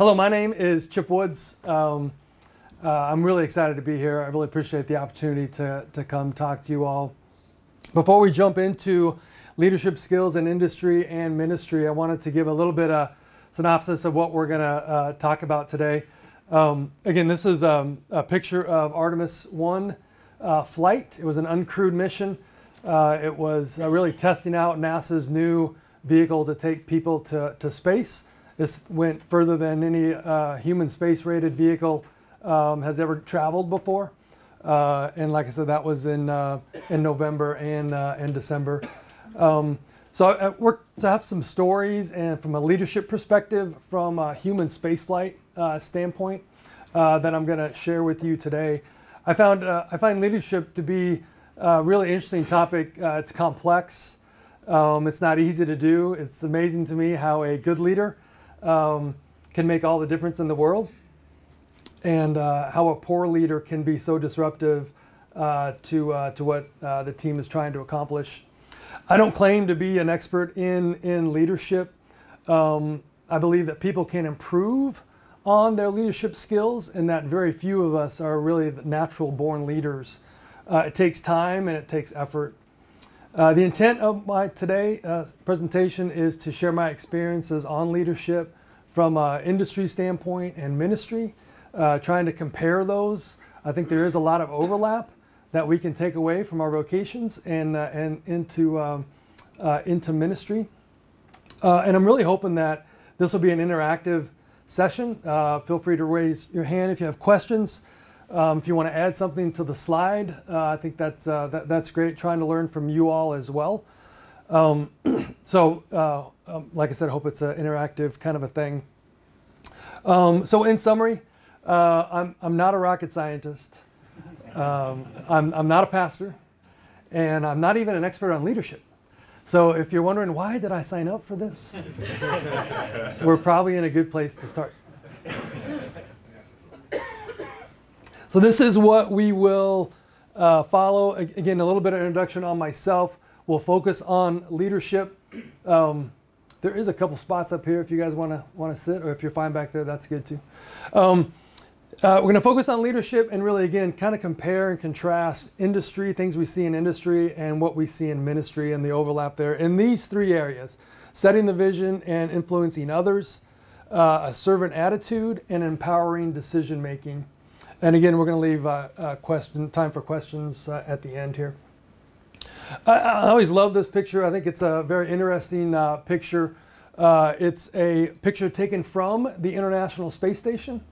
Hello, my name is Chip Woods. Um, uh, I'm really excited to be here. I really appreciate the opportunity to, to come talk to you all. Before we jump into leadership skills in industry and ministry, I wanted to give a little bit of synopsis of what we're going to uh, talk about today. Um, again, this is um, a picture of Artemis 1 uh, flight. It was an uncrewed mission. Uh, it was uh, really testing out NASA's new vehicle to take people to, to space. This went further than any uh, human space rated vehicle um, has ever traveled before. Uh, and like I said, that was in, uh, in November and, uh, and December. Um, so I worked to have some stories and from a leadership perspective, from a human spaceflight uh, standpoint, uh, that I'm going to share with you today. I found I find leadership to be a really interesting topic. it's complex. Um, it's not easy to do. It's amazing to me how a good leader um, can make all the difference in the world, and uh, how a poor leader can be so disruptive uh, to uh, to what uh, the team is trying to accomplish. I don't claim to be an expert in in leadership. Um, I believe that people can improve on their leadership skills, and that very few of us are really natural born leaders. Uh, it takes time and it takes effort. Uh, the intent of my today uh, presentation is to share my experiences on leadership from an industry standpoint and ministry, uh, trying to compare those. I think there is a lot of overlap that we can take away from our vocations and, uh, and into, um, uh, into ministry. Uh, and I'm really hoping that this will be an interactive session. feel free to raise your hand if you have questions. Um, if you want to add something to the slide, uh, I think that's, uh, that, that's great, trying to learn from you all as well. Um, so, uh, um, like I said, I hope it's an interactive kind of a thing. Um, so, in summary, uh, I'm, I'm not a rocket scientist, um, I'm, I'm not a pastor, and I'm not even an expert on leadership. So, if you're wondering why did I sign up for this, we're probably in a good place to start. So this is what we will uh, follow. Again, a little bit of introduction on myself. We'll focus on leadership. Um, there is a couple spots up here if you guys want to want to sit, or if you're fine back there, that's good too. Um, uh, we're going to focus on leadership and really, again, kind of compare and contrast industry, things we see in industry, and what we see in ministry and the overlap there in these three areas setting the vision and influencing others, uh, a servant attitude, and empowering decision making. And again, we're going to leave uh, uh, question, time for questions uh, at the end here. I, I, always love this picture. I think it's a very interesting uh, picture. Uh, it's a picture taken from the International Space Station.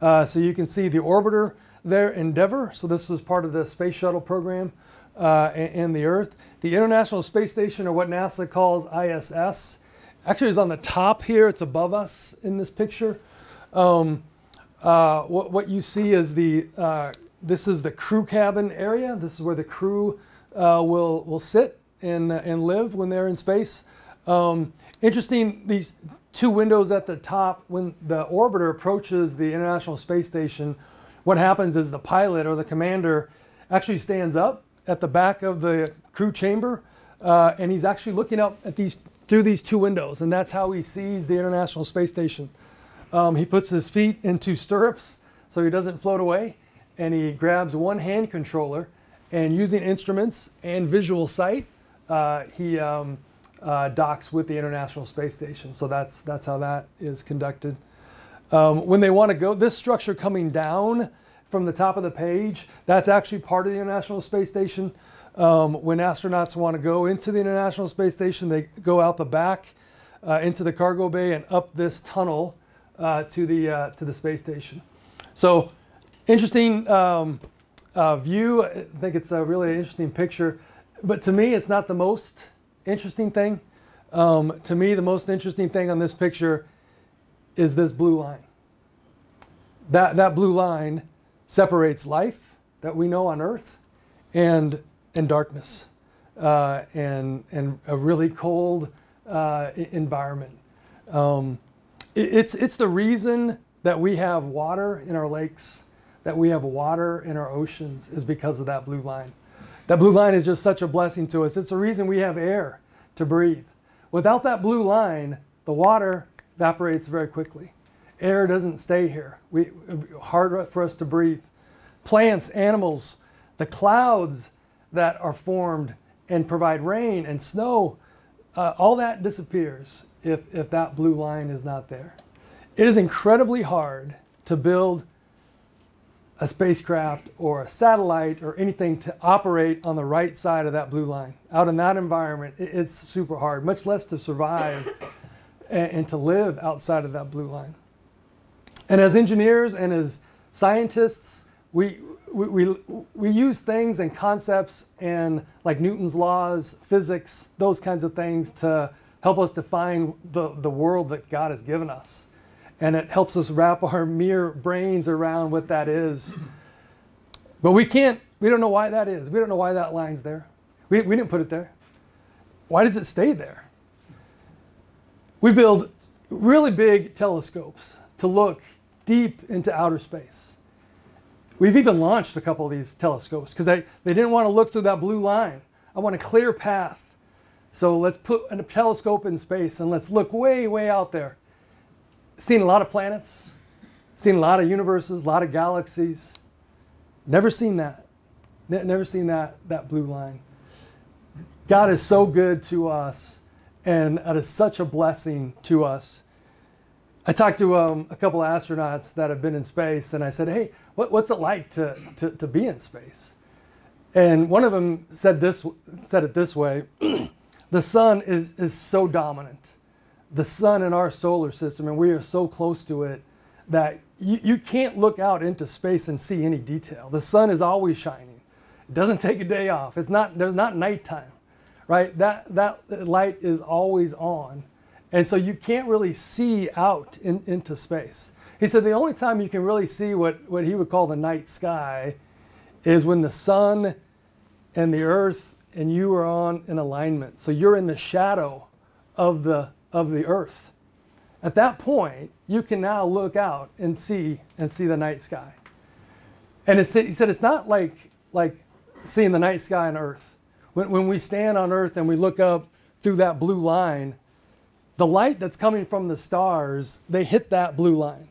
Uh, so you can see the orbiter there, Endeavour. So this was part of the space shuttle program and, the Earth. The International Space Station, or what NASA calls ISS, actually is on the top here. It's above us in this picture. Um, uh, what, what you see is the, uh, this is the crew cabin area. This is where the crew uh, will, will sit and, uh, and live when they're in space. Um, interesting, these two windows at the top, when the orbiter approaches the International Space Station, what happens is the pilot or the commander actually stands up at the back of the crew chamber uh, and he's actually looking up at these through these two windows and that's how he sees the International Space Station. Um, he puts his feet into stirrups so he doesn't float away, and he grabs one hand controller, and using instruments and visual sight, uh, he um, uh, docks with the International Space Station. So that's that's how that is conducted. Um, when they want to go, this structure coming down from the top of the page, that's actually part of the International Space Station. Um, when astronauts want to go into the International Space Station, they go out the back uh, into the cargo bay and up this tunnel to the uh, to the space station. So interesting um, uh, view. I think it's a really interesting picture, but to me, it's not the most interesting thing. Um, to me, the most interesting thing on this picture is this blue line. That that blue line separates life that we know on Earth and and darkness uh, and and a really cold uh, environment. Um, it's, it's the reason that we have water in our lakes, that we have water in our oceans, is because of that blue line. That blue line is just such a blessing to us. It's the reason we have air to breathe. Without that blue line, the water evaporates very quickly. Air doesn't stay here. We hard for us to breathe. Plants, animals, the clouds that are formed and provide rain and snow, uh, all that disappears if, if that blue line is not there. It is incredibly hard to build a spacecraft or a satellite or anything to operate on the right side of that blue line. Out in that environment, it's super hard, much less to survive and, and to live outside of that blue line. And as engineers and as scientists, we, we, we, we use things and concepts and like Newton's laws, physics, those kinds of things to help us define the, the world that God has given us. And it helps us wrap our mere brains around what that is. But we can't, we don't know why that is. We don't know why that line's there. We, we didn't put it there. Why does it stay there? We build really big telescopes to look deep into outer space. We've even launched a couple of these telescopes because they, they didn't want to look through that blue line. I want a clear path. So let's put a telescope in space and let's look way, way out there. Seen a lot of planets, seen a lot of universes, a lot of galaxies. Never seen that. Ne- never seen that, that blue line. God is so good to us, and it is such a blessing to us. I talked to um, a couple of astronauts that have been in space, and I said, Hey, what, what's it like to, to, to be in space? And one of them said, this, said it this way The sun is, is so dominant. The sun in our solar system, and we are so close to it that you, you can't look out into space and see any detail. The sun is always shining. It doesn't take a day off. It's not, there's not nighttime, right? That, that light is always on. And so you can't really see out in, into space. He said the only time you can really see what, what he would call the night sky is when the sun and the earth and you are on an alignment. So you're in the shadow of the, of the earth. At that point, you can now look out and see and see the night sky. And he said it's not like, like seeing the night sky on earth. When, when we stand on earth and we look up through that blue line, the light that's coming from the stars, they hit that blue line.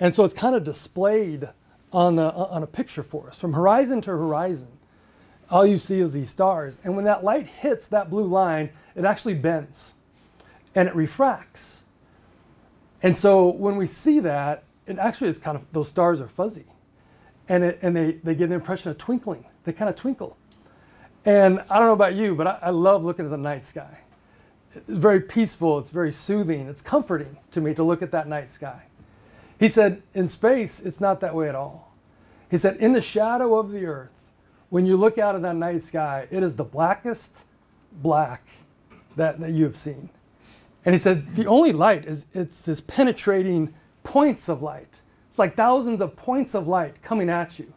And so it's kind of displayed on a, on a picture for us from horizon to horizon. All you see is these stars. And when that light hits that blue line, it actually bends and it refracts. And so when we see that, it actually is kind of, those stars are fuzzy. And, it, and they, they give the impression of twinkling. They kind of twinkle. And I don't know about you, but I, I love looking at the night sky It's very peaceful, it's very soothing, it's comforting to me to look at that night sky. He said, in space, it's not that way at all. He said, in the shadow of the earth, when you look out at that night sky, it is the blackest black that, that you have seen. And he said, the only light is it's this penetrating points of light. It's like thousands of points of light coming at you.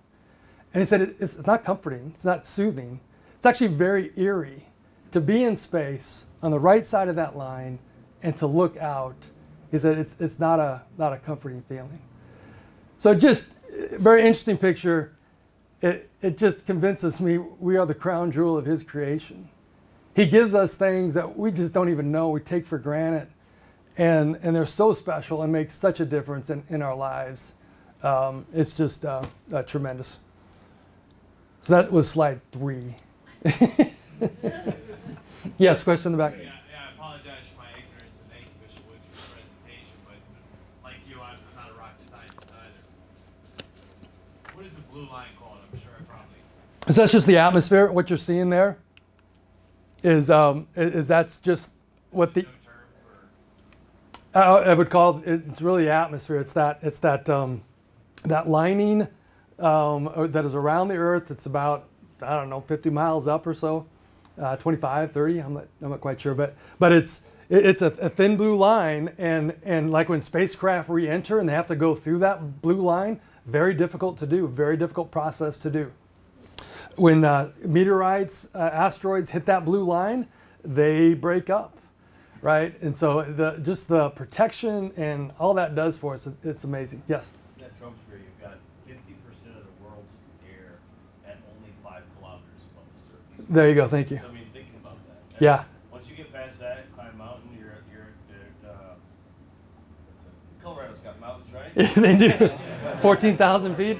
And he said, it's, it's not comforting, it's not soothing, it's actually very eerie to be in space on the right side of that line and to look out is that it's, it's not, a, not a comforting feeling. So just eh, very interesting picture. It, it just convinces me we are the crown jewel of his creation. He gives us things that we just don't even know, we take for granted. And, and they're so special and make such a difference in, in our lives. Um, it's just uh, uh, tremendous. So that was slide three. Yes, question in the back. Yeah, yeah, I apologize for my ignorance and making Bishop Woods your presentation, but like you, I'm not a rocket scientist either. What is the blue line called? I'm sure I probably. So that's just the atmosphere. What you're seeing there is um, is that's just what the uh, I would call it, it's really atmosphere. It's that it's that um, that lining um, that is around the Earth. It's about I don't know 50 miles up or so, uh, 25, 30. I'm not I'm not quite sure, but but it's it- it's a, a thin blue line, and and like when spacecraft re-enter and they have to go through that blue line, very difficult to do. Very difficult process to do. When uh, meteorites, uh, asteroids hit that blue line, they break up right? And so the just the protection and all that does for us, it's amazing. Yes. That Trump sphere, you've got fifty percent of the world's air at only five kilometers above the surface. There you go. Thank you. I mean, thinking about that. Yeah. Once you get past that, climb a mountain, you're, you're at, uh, Colorado's got mountains, right? they do. 14,000 feet.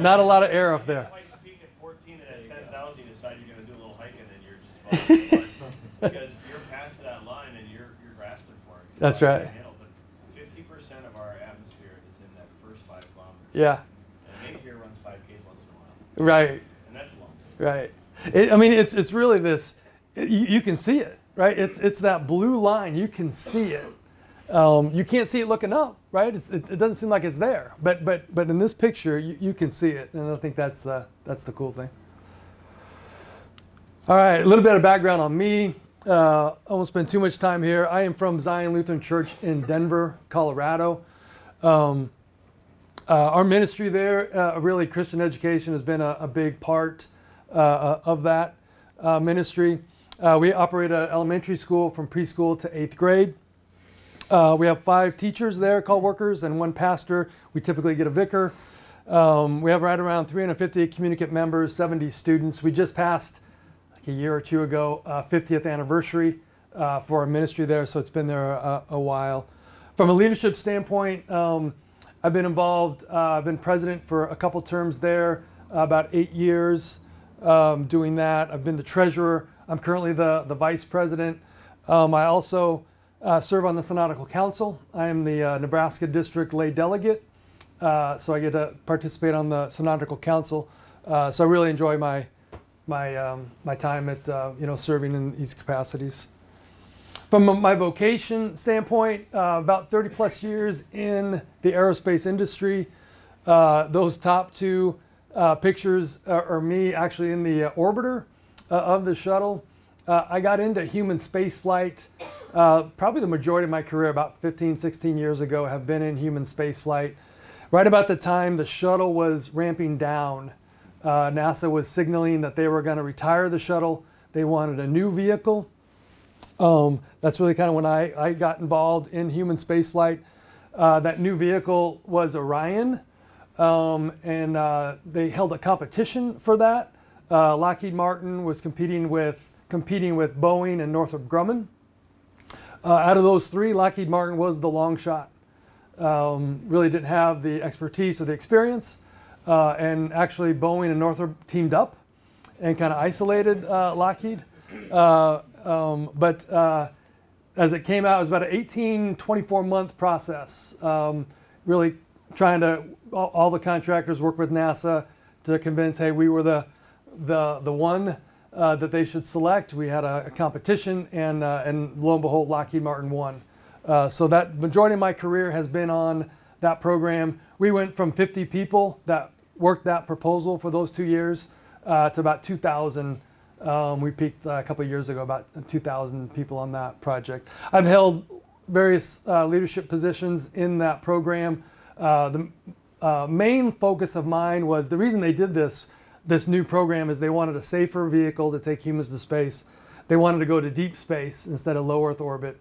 Not a lot of air up there. Pikes Peak at fourteen and at ten thousand, you decide you're gonna do a little hiking and you're just. Because you're past that line and you're, you're grasping for it. That's right. Fifty percent of our atmosphere is in that first five kilometers. Yeah. And here runs five Ks once in a while, Right. and that's long. Right. It, I mean, it's it's really this. You, you can see it, right? It's it's that blue line. You can see it. Um, you can't see it looking up, right? It's, it, it doesn't seem like it's there, but but but in this picture, you, you can see it, and I think that's the that's the cool thing. All right, a little bit of background on me. Uh, I won't spend too much time here. I am from Zion Lutheran Church in Denver, Colorado. Um, uh, our ministry there, uh, really Christian education has been a, a big part uh, uh, of that uh, ministry. We operate an elementary school from preschool to eighth grade. We have five teachers there, call workers, and one pastor. We typically get a vicar. Um, we have right around 350 communicant members, 70 students. We just passed, a year or two ago, uh, 50th anniversary uh, for our ministry there, so it's been there a, a while. From a leadership standpoint, um, I've been involved, uh, I've been president for a couple terms there, uh, about eight years um, doing that. I've been the treasurer. I'm currently the, the vice president. Um, I also uh, serve on the Synodical Council. I am the uh, Nebraska District Lay Delegate, uh, so I get to participate on the Synodical Council. Uh, so I really enjoy my my um, my time at uh, you know serving in these capacities. From my vocation standpoint, uh, about 30 plus years in the aerospace industry. Uh, those top two uh, pictures are, are me actually in the uh, orbiter uh, of the shuttle. Uh, I got into human space flight uh, probably the majority of my career, about 15, 16 years ago, have been in human space flight. Right about the time the shuttle was ramping down, uh, NASA was signaling that they were going to retire the shuttle. They wanted a new vehicle. Um, that's really kind of when I, I got involved in human spaceflight. Uh, that new vehicle was Orion, um, and uh, they held a competition for that. Uh, Lockheed Martin was competing with competing with Boeing and Northrop Grumman. Uh, out of those three, Lockheed Martin was the long shot. Um, really didn't have the expertise or the experience, uh, and actually Boeing and Northrop teamed up and kind of isolated uh, Lockheed. Uh, um, but uh, as it came out, it was about an 18, 24 month process. Um, really trying to, all, all the contractors work with NASA to convince, hey, we were the, the, the one uh, that they should select. We had a, a competition, and, uh, and lo and behold, Lockheed Martin won. So that majority of my career has been on that program. We went from 50 people that worked that proposal for those two years uh, to about 2,000. Um, we peaked uh, a couple years ago, about 2,000 people on that project. I've held various uh, leadership positions in that program. Uh, the uh, main focus of mine was the reason they did this this new program is they wanted a safer vehicle to take humans to space. They wanted to go to deep space instead of low Earth orbit.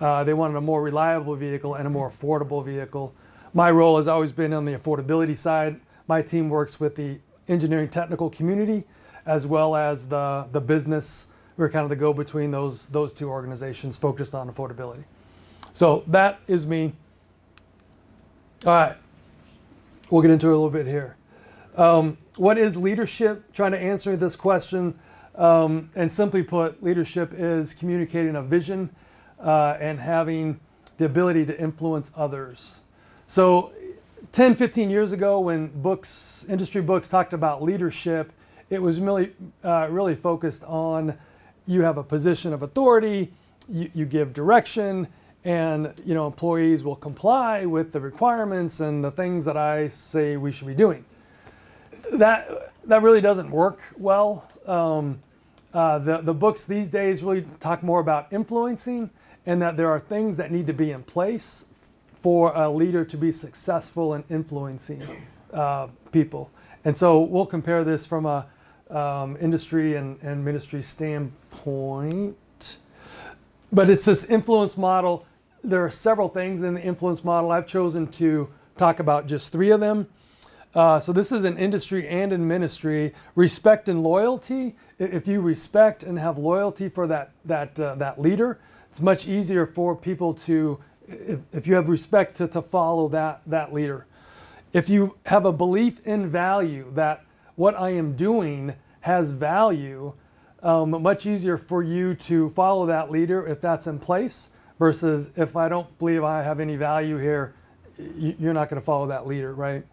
Uh, they wanted a more reliable vehicle and a more affordable vehicle. My role has always been on the affordability side. My team works with the engineering technical community as well as the, the business. We're kind of the go between those, those two organizations focused on affordability. So that is me. All right, we'll get into it a little bit here. Um, what is leadership? Trying to answer this question. Um, and simply put, leadership is communicating a vision uh, and having the ability to influence others. So, 10, 15 years ago, when books, industry books talked about leadership, it was really, uh, really focused on you have a position of authority, you, you give direction, and you know employees will comply with the requirements and the things that I say we should be doing that that really doesn't work well. Um, uh, the the books these days really talk more about influencing, and that there are things that need to be in place for a leader to be successful in influencing uh, people. And so we'll compare this from a um, industry and, and ministry standpoint. But it's this influence model. There are several things in the influence model. I've chosen to talk about just three of them. Uh, so this is in industry and in ministry. Respect and loyalty. If you respect and have loyalty for that that uh, that leader, it's much easier for people to if, if you have respect to, to follow that, that leader. If you have a belief in value that what I am doing has value, um, much easier for you to follow that leader if that's in place versus if I don't believe I have any value here, you're not going to follow that leader, right?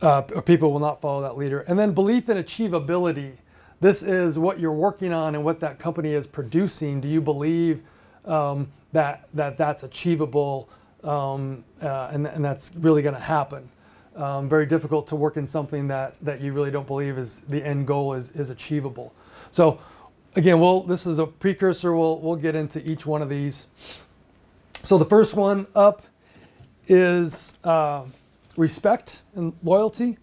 Uh, people will not follow that leader. And then belief in achievability. This is what you're working on and what that company is producing. Do you believe um, that, that that's achievable um, uh, and, and that's really going to happen? Um, very difficult to work in something that, that you really don't believe is the end goal is, is achievable. So again, we'll, this is a precursor. We'll, we'll get into each one of these. So the first one up is uh, respect and loyalty.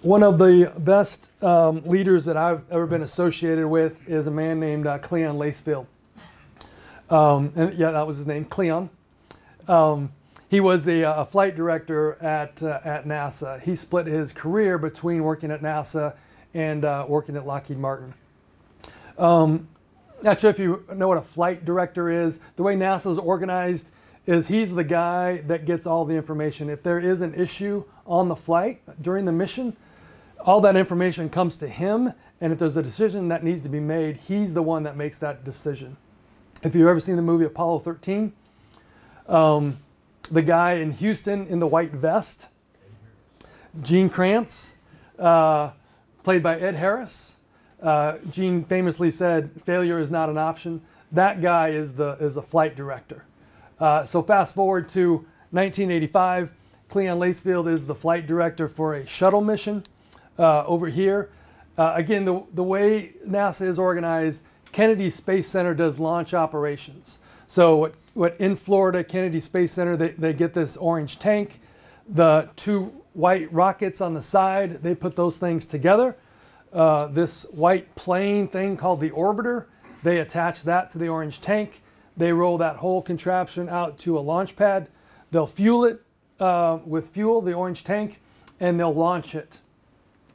One of the best um, leaders that I've ever been associated with is a man named uh, Cleon Lacefield. Um, yeah, that was his name, Cleon. Um, he was the uh, flight director at, uh, at NASA. He split his career between working at NASA and uh, working at Lockheed Martin. Um, not sure if you know what a flight director is. The way NASA is organized is he's the guy that gets all the information. If there is an issue on the flight during the mission, all that information comes to him. And if there's a decision that needs to be made, he's the one that makes that decision. If you've ever seen the movie Apollo 13, um, the guy in Houston in the white vest, Gene Kranz, uh, played by Ed Harris. Uh, Gene famously said, "Failure is not an option." That guy is the is the flight director. Uh, so fast forward to 1985, Cleon Lacefield is the flight director for a shuttle mission uh, over here. Uh, again, the the way NASA is organized, Kennedy Space Center does launch operations. So what what in Florida, Kennedy Space Center, they, they get this orange tank, the two white rockets on the side, they put those things together. Uh, this white plane thing called the orbiter, they attach that to the orange tank. They roll that whole contraption out to a launch pad. They'll fuel it uh, with fuel, the orange tank, and they'll launch it.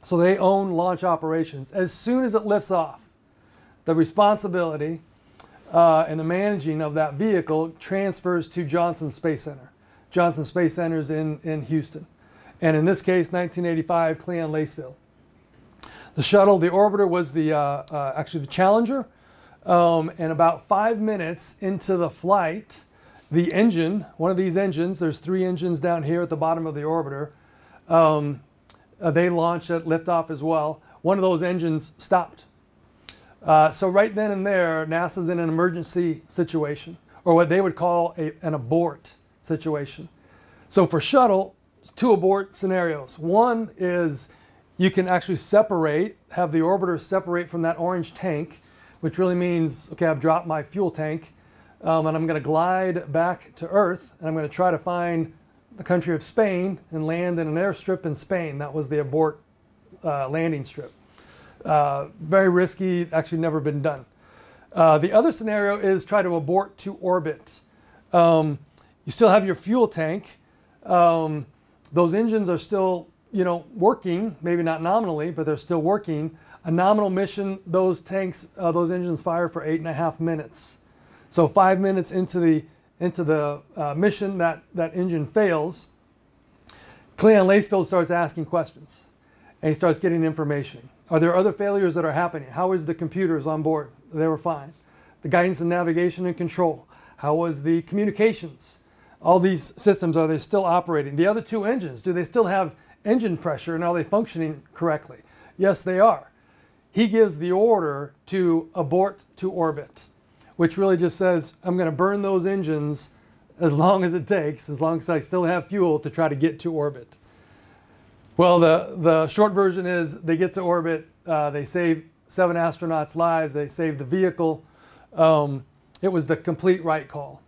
So they own launch operations. As soon as it lifts off, the responsibility uh, and the managing of that vehicle transfers to Johnson Space Center. Johnson Space Center is in, in Houston. And in this case, 1985, Cleon Lacefield. The shuttle, the orbiter was the, uh, uh, actually the Challenger. Um, and about five minutes into the flight, the engine, one of these engines, there's three engines down here at the bottom of the orbiter, um, uh, they launched at liftoff as well. One of those engines stopped. Uh, so right then and there, NASA's in an emergency situation, or what they would call a, an abort situation. So for shuttle, two abort scenarios. One is you can actually separate, have the orbiter separate from that orange tank, which really means, okay, I've dropped my fuel tank, um, and I'm going to glide back to Earth, and I'm going to try to find the country of Spain and land in an airstrip in Spain. That was the abort uh, landing strip. Uh, very risky, actually never been done. Uh, the other scenario is try to abort to orbit. Um, you still have your fuel tank. Um, those engines are still, you know, working. Maybe not nominally, but they're still working. A nominal mission, those tanks, uh, those engines fire for eight and a half minutes. So five minutes into the into the uh, mission, that that engine fails. Cleon Lacefield starts asking questions, and he starts getting information. Are there other failures that are happening? How is the computers on board? They were fine. The guidance and navigation and control. How was the communications? All these systems, are they still operating? The other two engines, do they still have engine pressure and are they functioning correctly? Yes, they are. He gives the order to abort to orbit, which really just says, I'm going to burn those engines as long as it takes, as long as I still have fuel to try to get to orbit. Well, the, the short version is they get to orbit, uh, they save seven astronauts' lives, they save the vehicle. Um, it was the complete right call.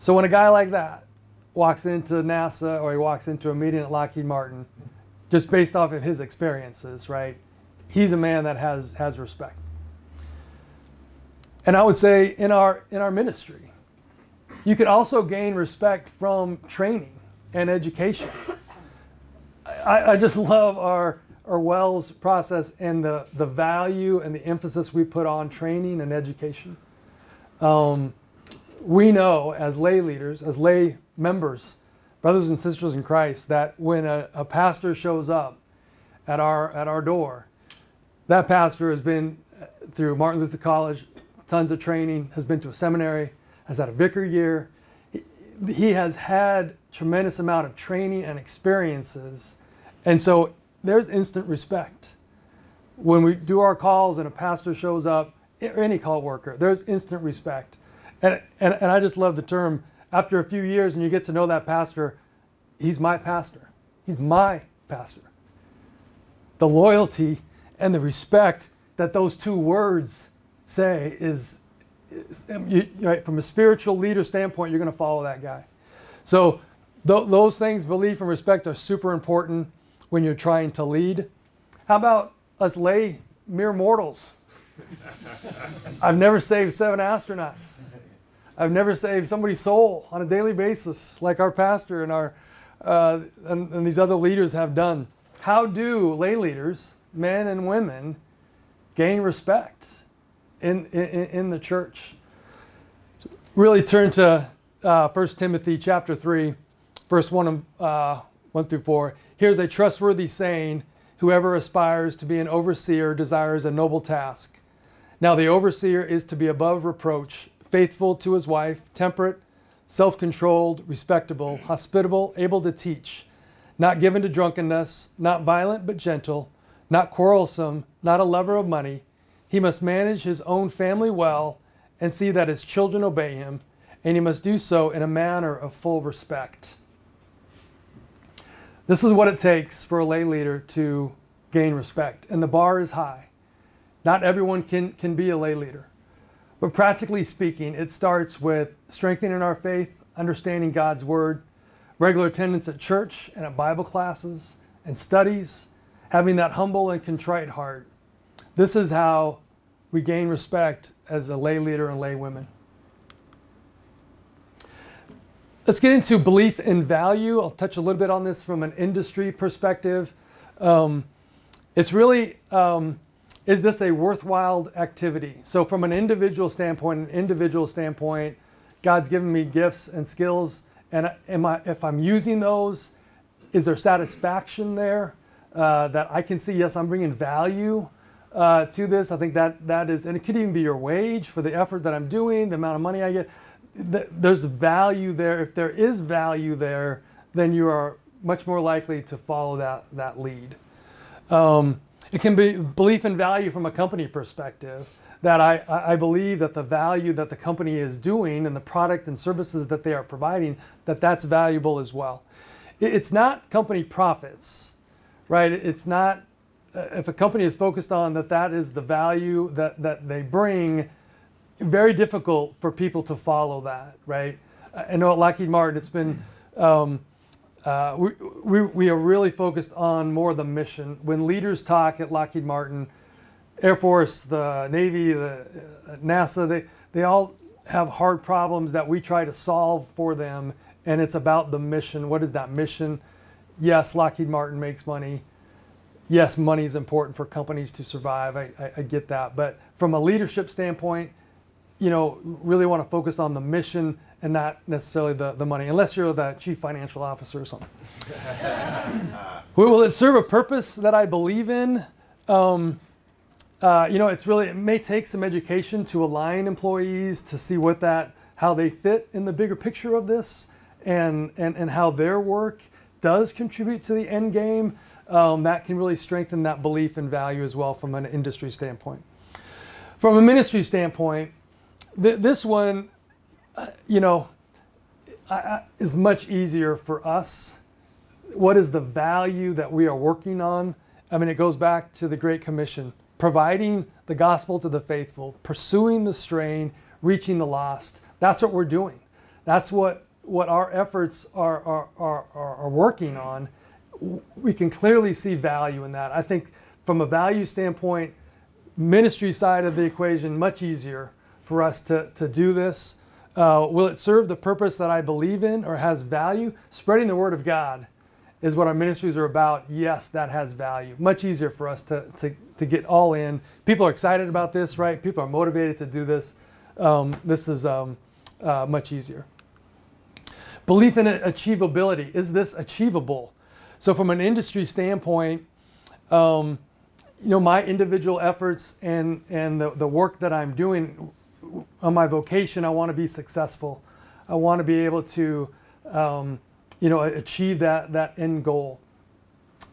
So when a guy like that walks into NASA or he walks into a meeting at Lockheed Martin, just based off of his experiences, right? He's a man that has has respect. And I would say in our in our ministry, you can also gain respect from training and education. I, I just love our our WELS process and the, the value and the emphasis we put on training and education. Um, we know as lay leaders, as lay members, brothers and sisters in Christ, that when a, a pastor shows up at our at our door, that pastor has been uh, through Martin Luther College, tons of training, has been to a seminary, has had a vicar year. He, he has had tremendous amount of training and experiences, and so there's instant respect when we do our calls and a pastor shows up, or any call worker, there's instant respect. And, and, and I just love the term after a few years and you get to know that pastor, he's my pastor. He's my pastor. The loyalty and the respect that those two words say is, is um, you, right, from a spiritual leader standpoint, you're going to follow that guy. So th- those things, belief and respect, are super important when you're trying to lead. How about us lay mere mortals? I've never saved seven astronauts. I've never saved somebody's soul on a daily basis, like our pastor and our uh, and, and these other leaders have done. How do lay leaders, men and women, gain respect in in, in the church? Really turn to uh, 1 Timothy chapter 3, verse 1, uh, 1 through 4. Here's a trustworthy saying Whoever aspires to be an overseer desires a noble task. Now, the overseer is to be above reproach, faithful to his wife, temperate, self controlled, respectable, hospitable, able to teach, not given to drunkenness, not violent but gentle, not quarrelsome, not a lover of money. He must manage his own family well and see that his children obey him, and he must do so in a manner of full respect. This is what it takes for a lay leader to gain respect, and the bar is high. Not everyone can, can be a lay leader. But practically speaking, it starts with strengthening our faith, understanding God's word, regular attendance at church and at Bible classes and studies, having that humble and contrite heart. This is how we gain respect as a lay leader and lay women. Let's get into belief and value. I'll touch a little bit on this from an industry perspective. Um, it's really, um, is this a worthwhile activity? So, from an individual standpoint, an individual standpoint, God's given me gifts and skills, and am I, if I'm using those, is there satisfaction there uh, that I can see? Yes, I'm bringing value uh, to this. I think that that is, and it could even be your wage for the effort that I'm doing, the amount of money I get there's value there. If there is value there, then you are much more likely to follow that, that lead. Um, it can be belief and value from a company perspective that I, I believe that the value that the company is doing and the product and services that they are providing, that that's valuable as well. It's not company profits, right? It's not, uh, if a company is focused on that that is the value that, that they bring, very difficult for people to follow that, right? I know at Lockheed Martin, it's been, um, uh, we, we, we are really focused on more the mission. When leaders talk at Lockheed Martin, Air Force, the Navy, the uh, NASA, they, they all have hard problems that we try to solve for them. And it's about the mission. What is that mission? Yes, Lockheed Martin makes money. Yes, money is important for companies to survive. I, I, I get that. But from a leadership standpoint, you know, really want to focus on the mission and not necessarily the, the money, unless you're the chief financial officer or something. Will it serve a purpose that I believe in? Um, uh, you know, it's really, it may take some education to align employees to see what that, how they fit in the bigger picture of this and, and, and how their work does contribute to the end game. Um, that can really strengthen that belief and value as well from an industry standpoint. From a ministry standpoint, th- this one, uh, you know, I, I, is much easier for us. What is the value that we are working on? I mean, it goes back to the Great Commission providing the gospel to the faithful, pursuing the strain, reaching the lost. That's what we're doing. That's what, what our efforts are, are, are, are working on. We can clearly see value in that. I think from a value standpoint, ministry side of the equation, much easier for us to, to do this? Uh, will it serve the purpose that I believe in or has value? Spreading the word of God is what our ministries are about. Yes, that has value. Much easier for us to, to, to get all in. People are excited about this, right? People are motivated to do this. Um, this is um, uh, much easier. Belief in achievability is this achievable? So, from an industry standpoint, um, you know, my individual efforts and, and the, the work that I'm doing on my vocation, I want to be successful. I want to be able to, um, you know, achieve that, that end goal.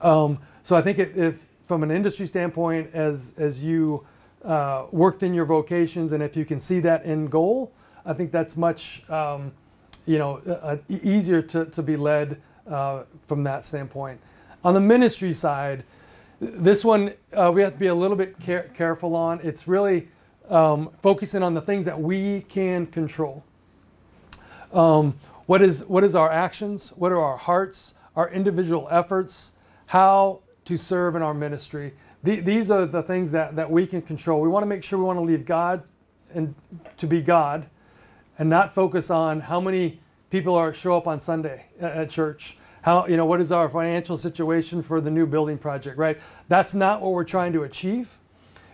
Um, so I think if from an industry standpoint, as, as you uh, worked in your vocations and if you can see that end goal, I think that's much, um, you know, uh, easier to, to be led uh, from that standpoint. On the ministry side, this one uh, we have to be a little bit care- careful on. It's really um, focusing on the things that we can control. Um, what is what is our actions? What are our hearts? Our individual efforts? How to serve in our ministry? The, these are the things that, that we can control. We want to make sure we want to leave God and to be God, and not focus on how many people are show up on Sunday at church how, you know, what is our financial situation for the new building project, right? That's not what we're trying to achieve.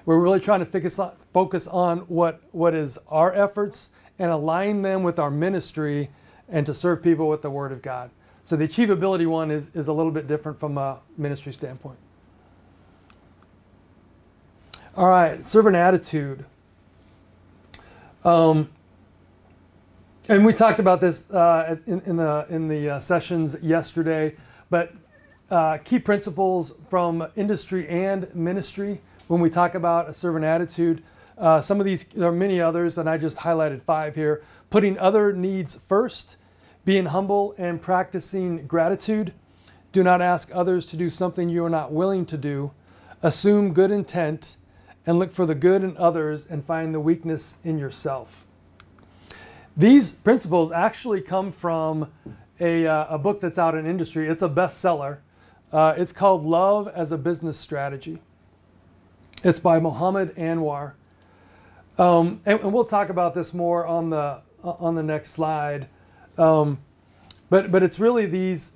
We're really trying to focus on, focus on what, what is our efforts and align them with our ministry and to serve people with the Word of God. So the achievability one is, is a little bit different from a ministry standpoint. All right, servant attitude. Um, and we talked about this uh, in, in, the in the uh, sessions yesterday, but uh, key principles from industry and ministry when we talk about a servant attitude. Uh, some of these, there are many others, and I just highlighted five here. Putting other needs first, being humble and practicing gratitude. Do not ask others to do something you are not willing to do. Assume good intent and look for the good in others and find the weakness in yourself. These principles actually come from a, uh, a book that's out in industry. It's a bestseller. Uh, it's called Love as a Business Strategy. It's by Muhammad Anwar. Um, and, and, we'll talk about this more on the, on the next slide. Um, but, but it's really these,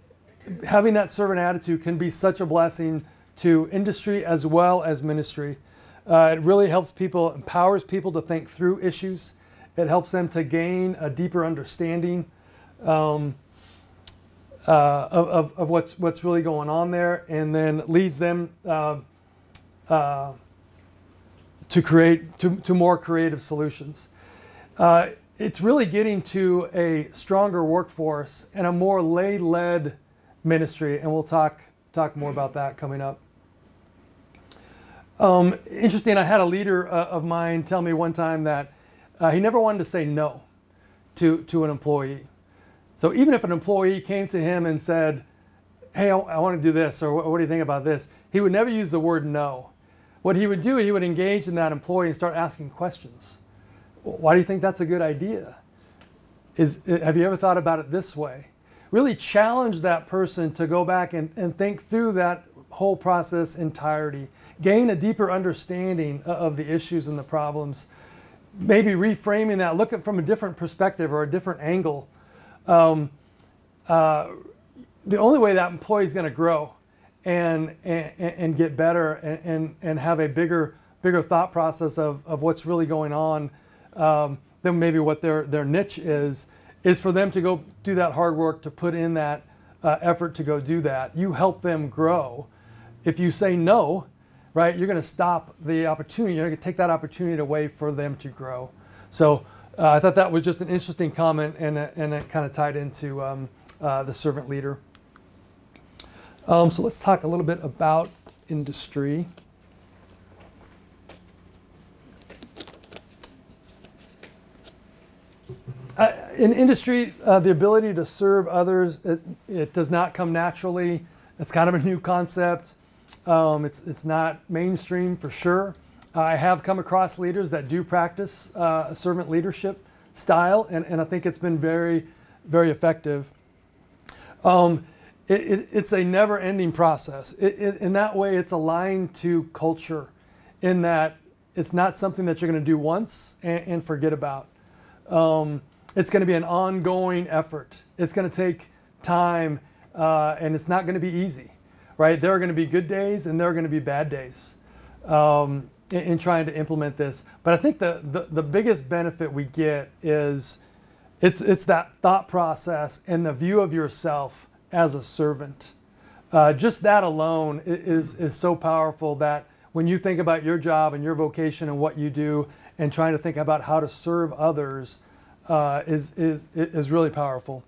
having that servant attitude can be such a blessing to industry as well as ministry. Uh, it really helps people, empowers people to think through issues. It helps them to gain a deeper understanding um, uh, of, of, what's, what's really going on there and then leads them uh, uh, to create to, to more creative solutions. Uh, it's really getting to a stronger workforce and a more lay-led ministry, and we'll talk talk more about that coming up. Um, interesting, I had a leader uh, of mine tell me one time that uh, he never wanted to say no to, to an employee. So even if an employee came to him and said, Hey, I, I want to do this, or what, what do you think about this? He would never use the word no. What he would do, he would engage in that employee and start asking questions. Why do you think that's a good idea? Is, have you ever thought about it this way? Really challenge that person to go back and, and think through that whole process entirety, gain a deeper understanding of the issues and the problems maybe reframing that, look at from a different perspective or a different angle. Um, uh, the only way that employee is going to grow and, and, and get better and, and, and, have a bigger bigger thought process of, of what's really going on um, than maybe what their, their niche is, is for them to go do that hard work to put in that uh, effort to go do that. You help them grow. If you say no, right? You're going to stop the opportunity. You're going to take that opportunity away for them to grow. So uh, I thought that was just an interesting comment, and, and it kind of tied into um, uh, the servant leader. Um, so let's talk a little bit about industry. Uh, in industry, uh, the ability to serve others, it, it, does not come naturally. It's kind of a new concept. Um, it's, it's not mainstream for sure. I have come across leaders that do practice uh, a servant leadership style, and, and I think it's been very, very effective. Um, it, it, it's a never ending process. It, in that way, it's aligned to culture, in that it's not something that you're going to do once and, and forget about. Um, it's going to be an ongoing effort. It's going to take time, uh, and it's not going to be easy right? There are going to be good days and there are going to be bad days um, in, in, trying to implement this. But I think the, the, the biggest benefit we get is it's it's that thought process and the view of yourself as a servant. Uh, just that alone is is so powerful that when you think about your job and your vocation and what you do, and trying to think about how to serve others, uh, is is is really powerful.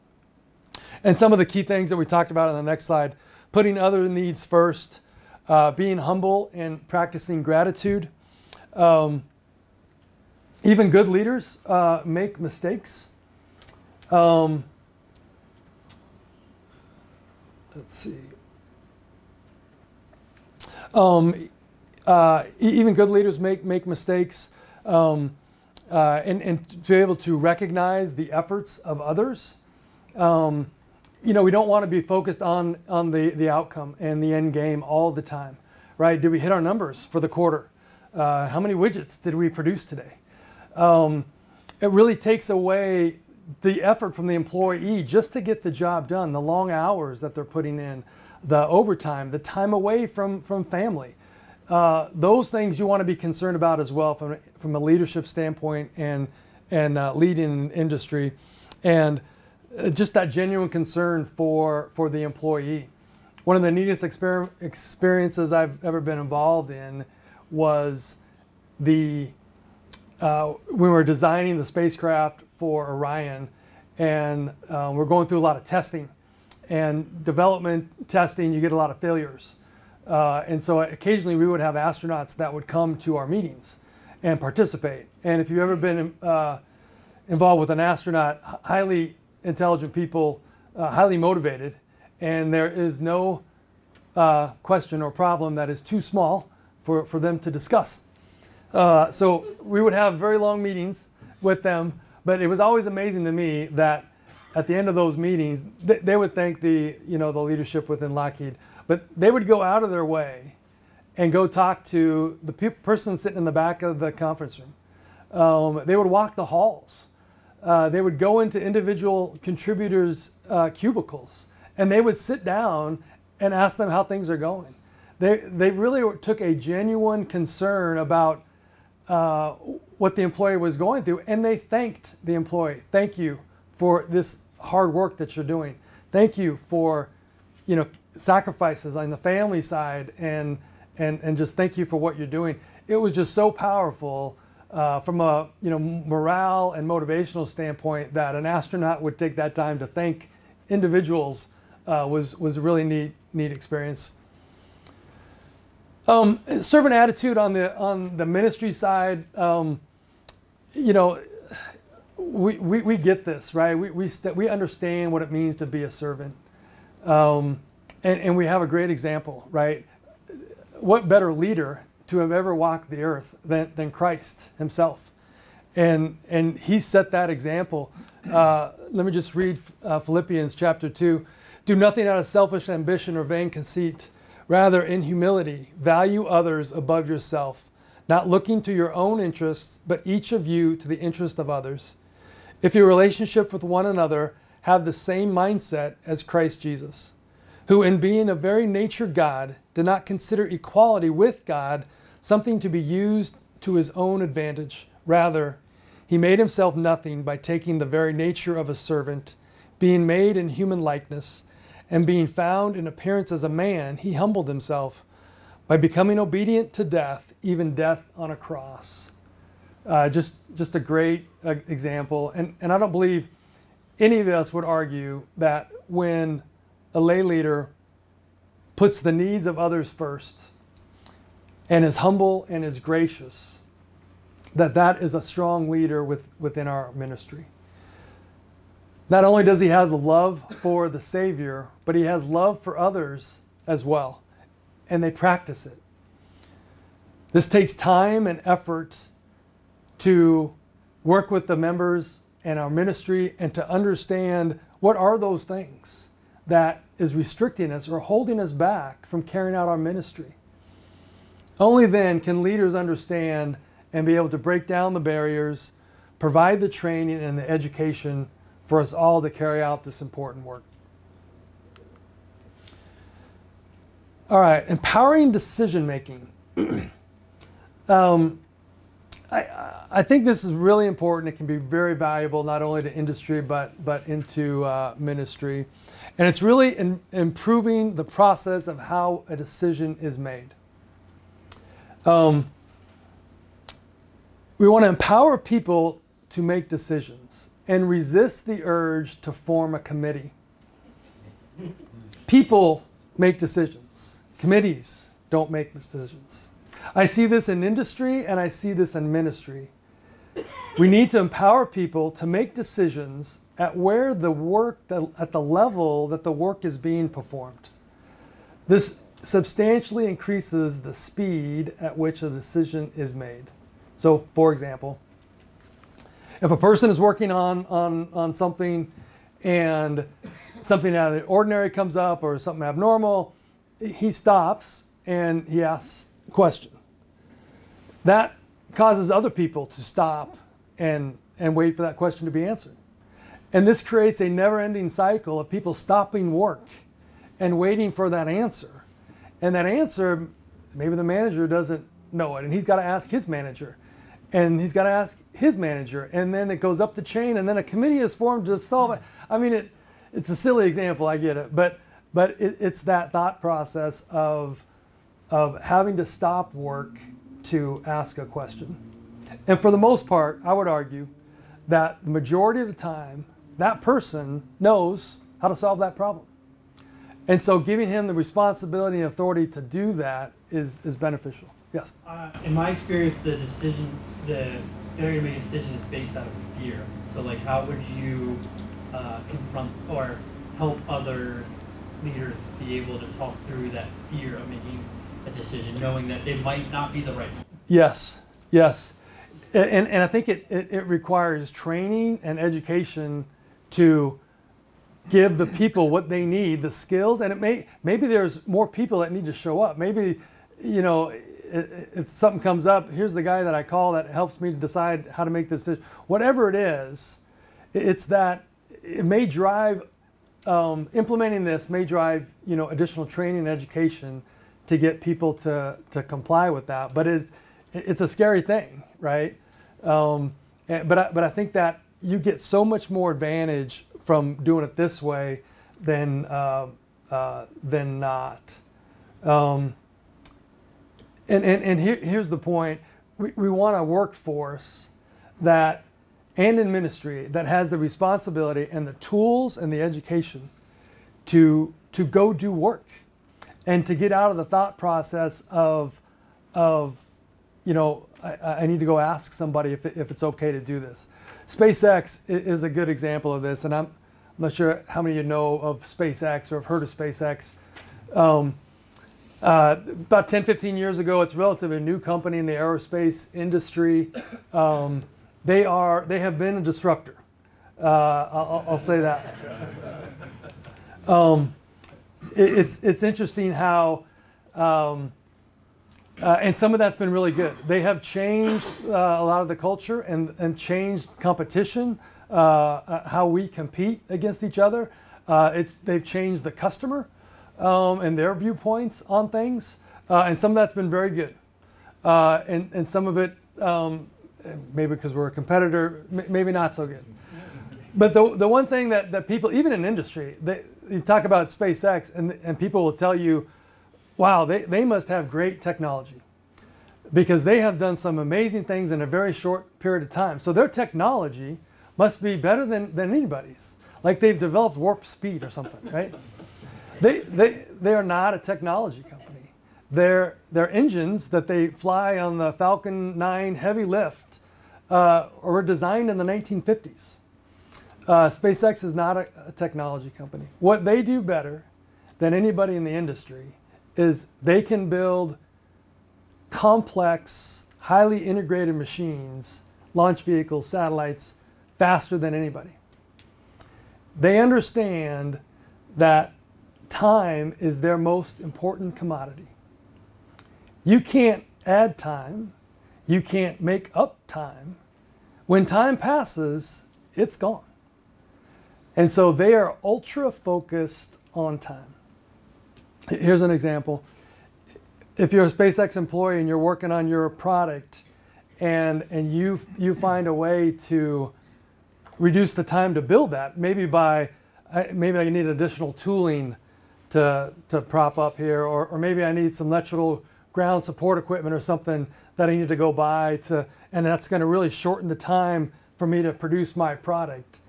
And some of the key things that we talked about on the next slide: putting other needs first, uh, being humble, and practicing gratitude. Um, even good leaders uh, make mistakes. Um, let's see. Um, uh, even good leaders make make mistakes, um, uh, and and to be able to recognize the efforts of others. Um, you know, we don't want to be focused on on the the outcome and the end game all the time, right? Did we hit our numbers for the quarter? Uh, how many widgets did we produce today? Um, it really takes away the effort from the employee just to get the job done, the long hours that they're putting in, the overtime, the time away from, from family. Uh, those things you want to be concerned about as well from, from a leadership standpoint and, and uh, leading industry. And uh, just that genuine concern for, for the employee. One of the neatest exper- experiences I've ever been involved in was the uh, when we were designing the spacecraft for Orion, and uh, we're going through a lot of testing and development testing, you get a lot of failures. Uh, and so occasionally we would have astronauts that would come to our meetings and participate. And if you've ever been uh, involved with an astronaut, highly intelligent people, uh, highly motivated, and there is no uh, question or problem that is too small for, for them to discuss. Uh, so we would have very long meetings with them, but it was always amazing to me that at the end of those meetings, they, they would thank the you know the leadership within Lockheed, but they would go out of their way and go talk to the pe- person sitting in the back of the conference room. Um, they would walk the halls. Uh, they would go into individual contributors' uh, cubicles, and they would sit down and ask them how things are going. They they really took a genuine concern about uh, what the employee was going through, and they thanked the employee. Thank you for this hard work that you're doing. Thank you for, you know, sacrifices on the family side, and and and just thank you for what you're doing. It was just so powerful uh, from a you know morale and motivational standpoint that an astronaut would take that time to thank individuals uh, was was a really neat neat experience. Um, servant attitude on the on the ministry side, um, you know, we, we, we get this right. We we, st- we understand what it means to be a servant, um, and and we have a great example, right? What better leader to have ever walked the earth than than Christ Himself, and and He set that example. Uh, let me just read uh, Philippians chapter two. Do nothing out of selfish ambition or vain conceit. Rather, in humility, value others above yourself, not looking to your own interests, but each of you to the interest of others. If your relationship with one another have the same mindset as Christ Jesus, who, in being a very nature God, did not consider equality with God something to be used to his own advantage. Rather, he made himself nothing by taking the very nature of a servant, being made in human likeness and being found in appearance as a man, he humbled himself by becoming obedient to death, even death on a cross. Uh, just, just a great uh, example. And, and I don't believe any of us would argue that when a lay leader puts the needs of others first and is humble and is gracious, that that is a strong leader with, within our ministry. Not only does he have the love for the Savior, but he has love for others as well, and they practice it. This takes time and effort to work with the members and our ministry and to understand what are those things that is restricting us or holding us back from carrying out our ministry. Only then can leaders understand and be able to break down the barriers, provide the training and the education for us all to carry out this important work. All right, empowering decision making. um, I think this is really important. It can be very valuable not only to industry but but into uh, ministry, and it's really in, improving the process of how a decision is made. Um, we want to empower people to make decisions and resist the urge to form a committee. People make decisions. Committees don't make decisions. I see this in industry and I see this in ministry. We need to empower people to make decisions at where the work, at the level that the work is being performed. This substantially increases the speed at which a decision is made. So, for example, if a person is working on, on, on something and something out of the ordinary comes up or something abnormal, he stops and he asks a question. That causes other people to stop and, and wait for that question to be answered. And this creates a never ending cycle of people stopping work and waiting for that answer. And that answer, maybe the manager doesn't know it, and he's got to ask his manager. And he's got to ask his manager. And then it goes up the chain, and then a committee is formed to solve it. I mean, it, it's a silly example, I get it. But, but it, it's that thought process of, of having to stop work to ask a question. And for the most part, I would argue that the majority of the time, that person knows how to solve that problem. And so giving him the responsibility and authority to do that is, is beneficial. Yes? Uh, in my experience, the decision, the failure to make a decision is based out of fear. So, like, how would you uh, confront or help other leaders be able to talk through that fear of making a decision, knowing that it might not be the right one? Yes, yes. And, and I think it, it, it requires training and education to give the people what they need, the skills, and it may maybe there's more people that need to show up. Maybe, you know, if something comes up, here's the guy that I call that helps me decide how to make this decision. Whatever it is, it's that it may drive um, implementing this may drive you know additional training and education to get people to to comply with that. But it's it's a scary thing, right? Um, but I, but I think that you get so much more advantage from doing it this way than uh, uh, than not. Um, and and, and here, here's the point: we, we want a workforce that and in ministry that has the responsibility and the tools and the education to to go do work and to get out of the thought process of of you know I, I need to go ask somebody if, if it's okay to do this SpaceX is a good example of this, and I'm, not sure how many of you know of SpaceX or have heard of SpaceX. Um, uh, about 10, 15 years ago, it's a relatively new company in the aerospace industry. Um, they are, they have been a disruptor. Uh, I'll, I'll, say that. Um, it, it's, it's interesting how um, uh, and some of that's been really good. They have changed uh, a lot of the culture and, and changed competition, uh, how we compete against each other. It's, they've changed the customer um, and their viewpoints on things. Uh, and some of that's been very good. and, and some of it, um, maybe because we're a competitor, maybe not so good. But the, the one thing that, that people, even in industry, they, you talk about SpaceX, and, and people will tell you, wow, they, they must have great technology because they have done some amazing things in a very short period of time. So their technology must be better than, than anybody's. Like they've developed warp speed or something, right? They, they, they are not a technology company. Their, their engines that they fly on the Falcon 9 heavy lift uh, were designed in the 1950s. Uh, SpaceX is not a, a technology company. What they do better than anybody in the industry is they can build complex, highly integrated machines, launch vehicles, satellites, faster than anybody. They understand that time is their most important commodity. You can't add time, you can't make up time. When time passes, it's gone. And so they are ultra focused on time. Here's an example. If you're a SpaceX employee and you're working on your product and and you you find a way to reduce the time to build that. Maybe by maybe I need additional tooling to to prop up here, or, or maybe I need some electrical ground support equipment or something that I need to go buy to, and that's going to really shorten the time for me to produce my product.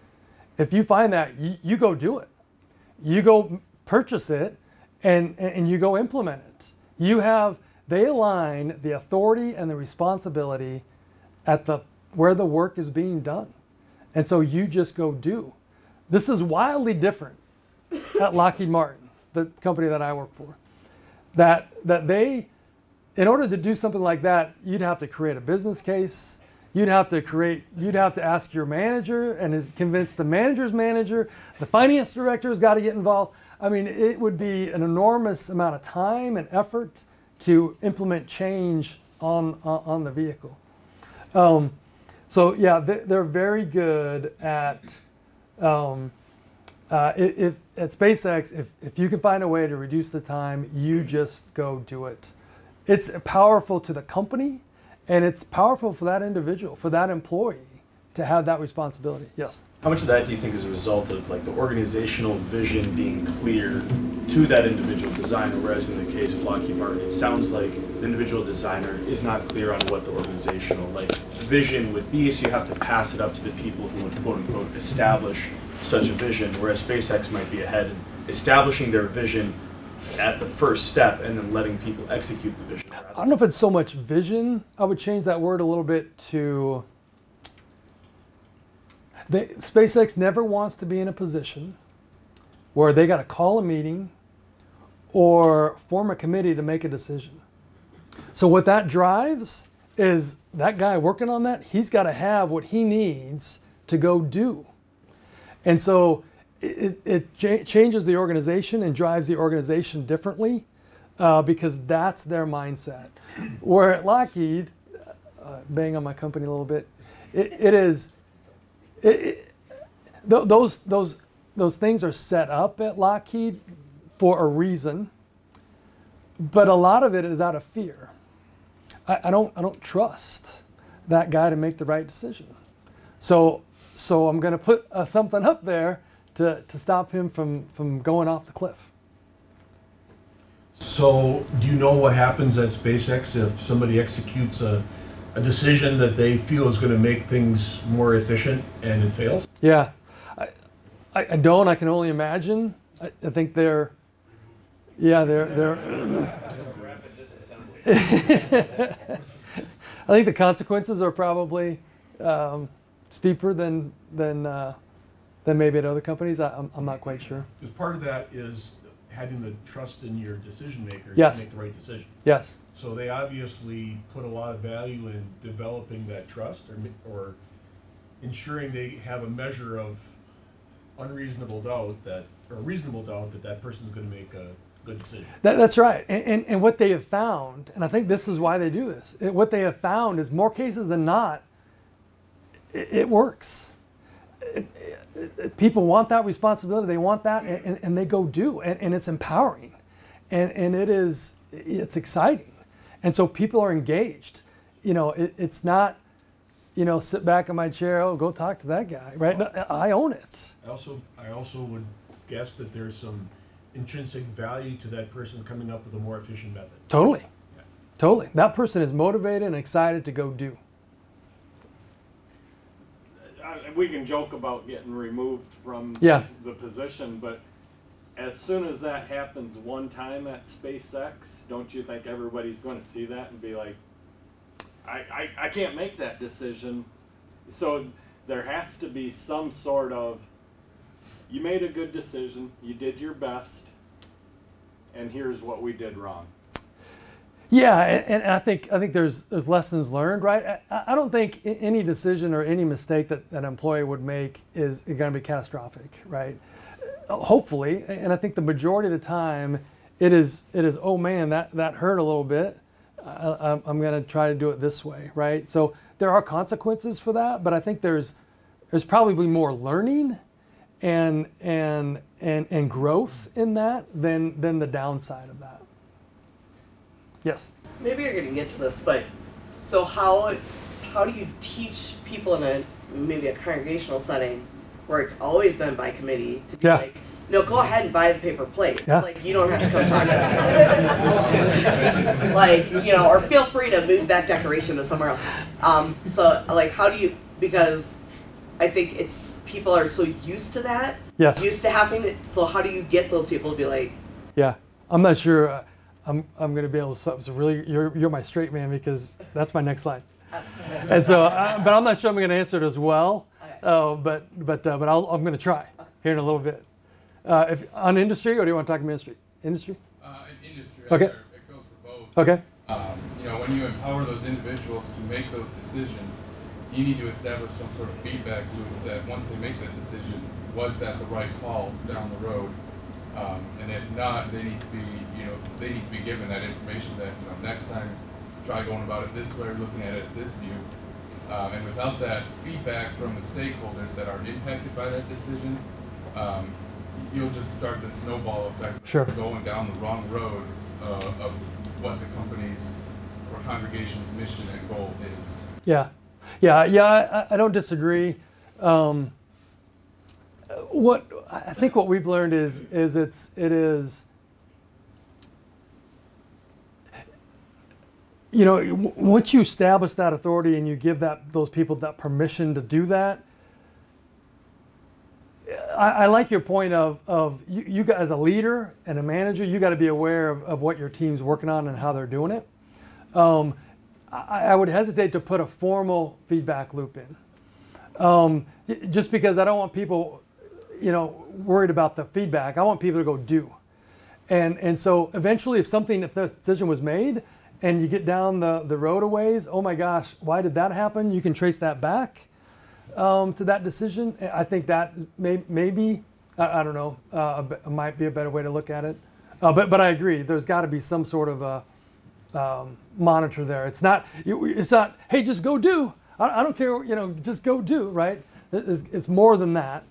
If you find that, you, you go do it. You go purchase it, and and you go implement it. You have they align the authority and the responsibility at the where the work is being done. And so you just go do. This is wildly different at Lockheed Martin, the company that I work for. That that they in order to do something like that, you'd have to create a business case. You'd have to create you'd have to ask your manager and is convince the manager's manager, the finance director's got to get involved. I mean, it would be an enormous amount of time and effort to implement change on on, the vehicle. Um, so yeah, they, they're very good at um, uh, if at SpaceX. If if you can find a way to reduce the time, you just go do it. It's powerful to the company, and it's powerful for that individual, for that employee, to have that responsibility. Yes. How much of that do you think is a result of like the organizational vision being clear to that individual designer, whereas in the case of Lockheed Martin, it sounds like the individual designer is not clear on what the organizational like vision would be, so you have to pass it up to the people who would quote unquote establish such a vision, whereas SpaceX might be ahead in establishing their vision at the first step and then letting people execute the vision. I don't know if it's so much vision. I would change that word a little bit to. They, SpaceX never wants to be in a position where they got to call a meeting or form a committee to make a decision. So, what that drives is that guy working on that, he's got to have what he needs to go do. And so it, it cha- changes the organization and drives the organization differently uh, because that's their mindset. Where at Lockheed, uh, bang on my company a little bit, it, it is, it, th- those, those, those things are set up at Lockheed for a reason, but a lot of it is out of fear. I, I don't, I don't trust that guy to make the right decision. So, so I'm going to put uh, something up there to, to stop him from, from going off the cliff. So, do you know what happens at SpaceX if somebody executes a, a decision that they feel is going to make things more efficient and it fails? Yeah, I, I, don't. I can only imagine. I, I think they're, yeah, they're they're. I think the consequences are probably um, steeper than than uh, than maybe at other companies. I, I'm, I'm not quite sure. Because part of that is having the trust in your decision makers Yes. to make the right decision. Yes. So they obviously put a lot of value in developing that trust or, or ensuring they have a measure of unreasonable doubt that, or reasonable doubt that that person is going to make a good decision. That, that's right. And, and, and what they have found, and I think this is why they do this, it, what they have found is more cases than not, it, it works. It- it- it- people want that responsibility, they want that, and, and, and they go do, and, and it's empowering. And, and it is, it's exciting. And so people are engaged. You know, it, it's not, you know, sit back in my chair, oh, go talk to that guy, right? No, I own it. I also, I also would guess that there's some intrinsic value to that person coming up with a more efficient method. Totally. Totally. That person is motivated and excited to go do. I- we can joke about getting removed from Yeah. the position, but as soon as that happens one time at SpaceX, don't you think everybody's going to see that and be like, I, I, I can't make that decision. So there has to be some sort of, you made a good decision, you did your best, and here's what we did wrong. Yeah, and, and I think I think there's there's lessons learned, right? I, I don't think any decision or any mistake that an employee would make is going to be catastrophic, right? Uh, Hopefully, and I think the majority of the time, it is it is oh man that that hurt a little bit. I, I'm, I'm going to try to do it this way, right? So there are consequences for that, but I think there's there's probably more learning and and and and growth in that than than the downside of that. Yes. maybe you're gonna get to this, but so how how do you teach people in a maybe a congregational setting where it's always been by committee to be Yeah. like, no, go ahead and buy the paper plate. Yeah. Like you don't have to come talk to us. like you know, or feel free to move that decoration to somewhere else. Um, so like, how do you? Because I think it's people are so used to that, Yes. used to having it. So how do you get those people to be like, Yeah, I'm not sure. I'm I'm going to be able to. So so really, you're you're my straight man because that's my next slide. And so, uh, but I'm not sure I'm going to answer it as well. Okay. Uh, but but uh, but I'll, I'm going to try here in a little bit. Uh, if on industry, or do you want to talk ministry? Industry. Uh, industry, Okay. there, it goes for both. Okay. Um, you know, when you empower those individuals to make those decisions, you need to establish some sort of feedback loop that once they make that decision, was that the right call down the road? Um, and if not, they need to be, you know, they need to be given that information that, you know, next time, try going about it this way, or looking at it this view. Um, and without that feedback from the stakeholders that are impacted by that decision, um, you'll just start the snowball effect. Sure. Going down the wrong road uh, of what the company's or congregation's mission and goal is. Yeah, yeah, yeah. I, I don't disagree. Um, what I think what we've learned is is it's it is. You know, once you establish that authority and you give that those people that permission to do that, I, I like your point of, of you, you as a leader and a manager, you got to be aware of, of what your team's working on and how they're doing it. Um, I, I would hesitate to put a formal feedback loop in. Um, just because I don't want people, you know, worried about the feedback. I want people to go do. And, and so eventually, if something, if the decision was made and you get down the, the road a ways, oh my gosh, why did that happen? You can trace that back um, to that decision. I think that may, maybe, I, I don't know, uh, might be a better way to look at it. Uh, but, but I agree, there's got to be some sort of a, um, monitor there. It's not, it's not, hey, just go do. I, I don't care, you know, just go do, right? It's, it's more than that.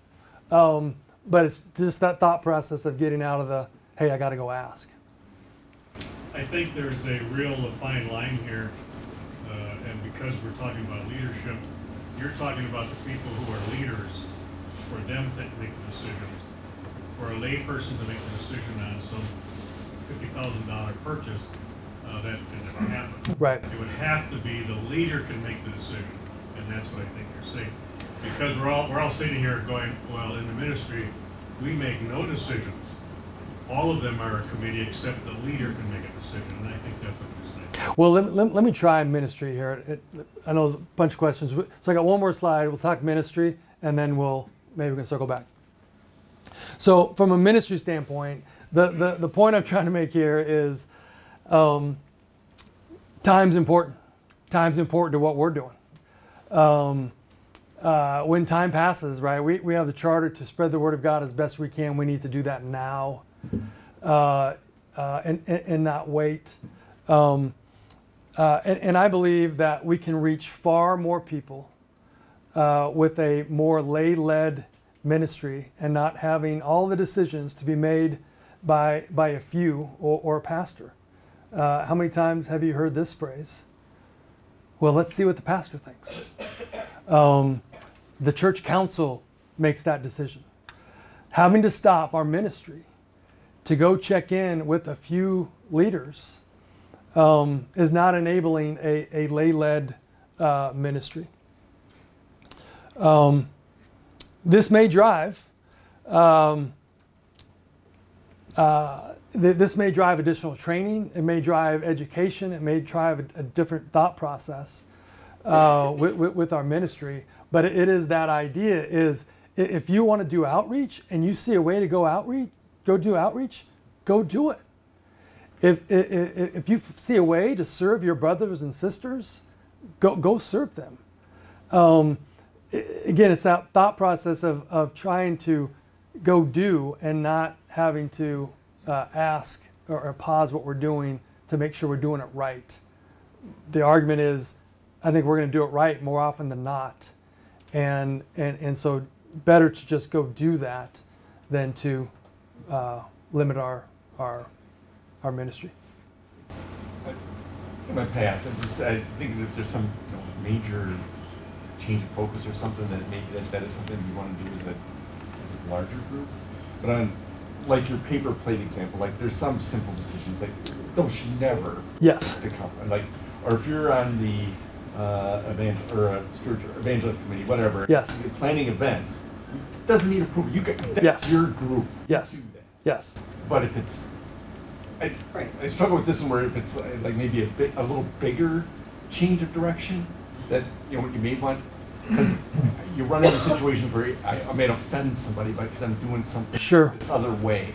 Um, but it's just that thought process of getting out of the, hey, I got to go ask. I think there's a real fine line here, uh, and because we're talking about leadership, you're talking about the people who are leaders, for them to make the decisions. For a layperson to make the decision on some fifty thousand dollar purchase, uh, that can never happen. Right. It would have to be the leader can make the decision, and that's what I think you're saying. Because we're all, we're all sitting here going, well, in the ministry, we make no decisions. All of them are a committee except the leader can make a decision, and I think that's what you're saying. Well, let, let, let me try ministry here. It, I know there's a bunch of questions. So I got one more slide. We'll talk ministry, and then we'll maybe we can circle back. So from a ministry standpoint, the, the, the point I'm trying to make here is um, time's important. Time's important to what we're doing. Um, uh, when time passes, right, we, we have the charter to spread the word of God as best we can. We need to do that now uh, uh, and, and, and not wait. Um, uh, and, and I believe that we can reach far more people uh, with a more lay led ministry and not having all the decisions to be made by, by a few or, or a pastor. Uh, how many times have you heard this phrase? Well, let's see what the pastor thinks. Um, the church council makes that decision. Having to stop our ministry to go check in with a few leaders um, is not enabling a, a lay led uh, ministry. Um, this may drive. Um, uh, th- this may drive additional training. It may drive education. It may drive a, a different thought process uh, with, with, with our ministry. But it, is that idea: is if you want to do outreach and you see a way to go outreach, go do outreach, go do it. If, if, if you see a way to serve your brothers and sisters, go, go serve them. Um, again, it's that thought process of, of trying to go do and not having to uh, ask or, or pause what we're doing to make sure we're doing it right. The argument is, I think we're going to do it right more often than not. And, and, and so, better to just go do that than to uh, limit our, our, our ministry. in my path. I just I think that there's some you know, major change of focus or something that maybe that, that is something you want to do as a, as a larger group. But on, like your paper plate example, like there's some simple decisions, like those should never Yes. become, and like, or if you're on the, uh, evangel, or a spiritual, evangelical committee, whatever. Yes. you're Planning events, doesn't need approval, you can, Yes. your group. Yes. do that. Yes. But if it's, I, Right. I struggle with this one where if it's uh, like maybe a bit, a little bigger change of direction, that, you know, what you may want, because you run into situations where I, I may offend somebody because I'm doing something Sure. this other way.